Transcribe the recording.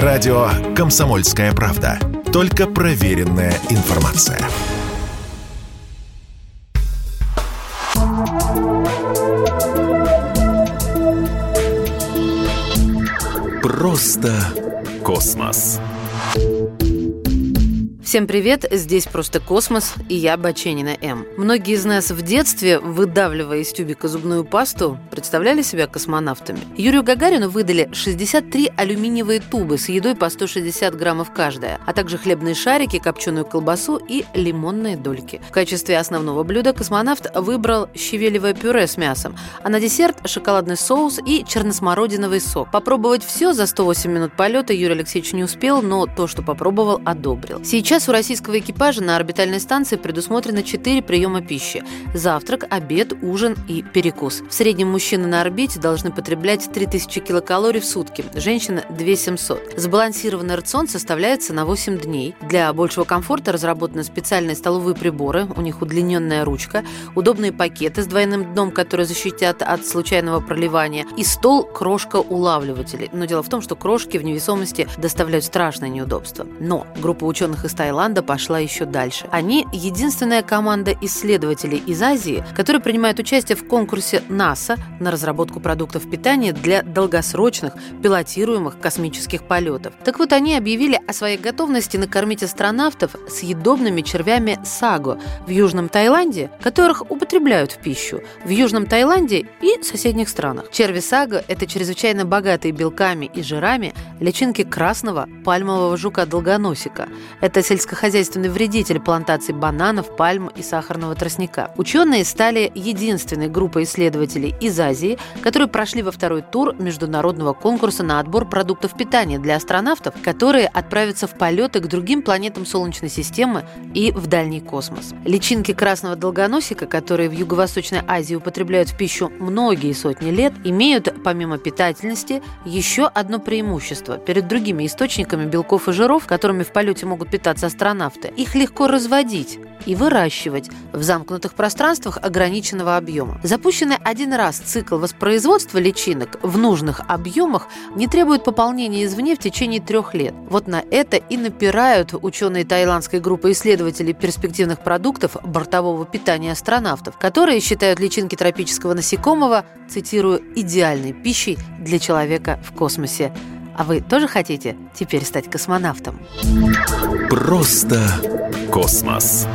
Радио «Комсомольская правда». Только проверенная информация. Просто космос. Всем привет, здесь просто космос, и я Баченина М. Многие из нас в детстве, выдавливая из тюбика зубную пасту, представляли себя космонавтами. Юрию Гагарину выдали 63 алюминиевые тубы с едой по 160 граммов каждая, а также хлебные шарики, копченую колбасу и лимонные дольки. В качестве основного блюда космонавт выбрал щавелевое пюре с мясом, а на десерт шоколадный соус и черносмородиновый сок. Попробовать все за 108 минут полета Юрий Алексеевич не успел, но то, что попробовал, одобрил. Сейчас Сейчас у российского экипажа на орбитальной станции предусмотрено 4 приема пищи – завтрак, обед, ужин и перекус. В среднем мужчины на орбите должны потреблять 3000 килокалорий в сутки, женщина – 2700. Сбалансированный рацион составляется на 8 дней. Для большего комфорта разработаны специальные столовые приборы, у них удлиненная ручка, удобные пакеты с двойным дном, которые защитят от случайного проливания, и стол крошка-улавливателей. Но дело в том, что крошки в невесомости доставляют страшное неудобство. Но группа ученых из Таиланда Таиланда пошла еще дальше. Они единственная команда исследователей из Азии, которая принимает участие в конкурсе НАСА на разработку продуктов питания для долгосрочных пилотируемых космических полетов. Так вот, они объявили о своей готовности накормить астронавтов съедобными червями саго в Южном Таиланде, которых употребляют в пищу в Южном Таиланде и соседних странах. Черви саго – это чрезвычайно богатые белками и жирами личинки красного пальмового жука-долгоносика. Это сельскохозяйственный вредитель плантаций бананов, пальм и сахарного тростника. Ученые стали единственной группой исследователей из Азии, которые прошли во второй тур международного конкурса на отбор продуктов питания для астронавтов, которые отправятся в полеты к другим планетам Солнечной системы и в дальний космос. Личинки красного долгоносика, которые в Юго-Восточной Азии употребляют в пищу многие сотни лет, имеют, помимо питательности, еще одно преимущество перед другими источниками белков и жиров, которыми в полете могут питаться астронавты. Их легко разводить и выращивать в замкнутых пространствах ограниченного объема. Запущенный один раз цикл воспроизводства личинок в нужных объемах не требует пополнения извне в течение трех лет. Вот на это и напирают ученые таиландской группы исследователей перспективных продуктов бортового питания астронавтов, которые считают личинки тропического насекомого, цитирую, идеальной пищей для человека в космосе. А вы тоже хотите теперь стать космонавтом? Просто космос.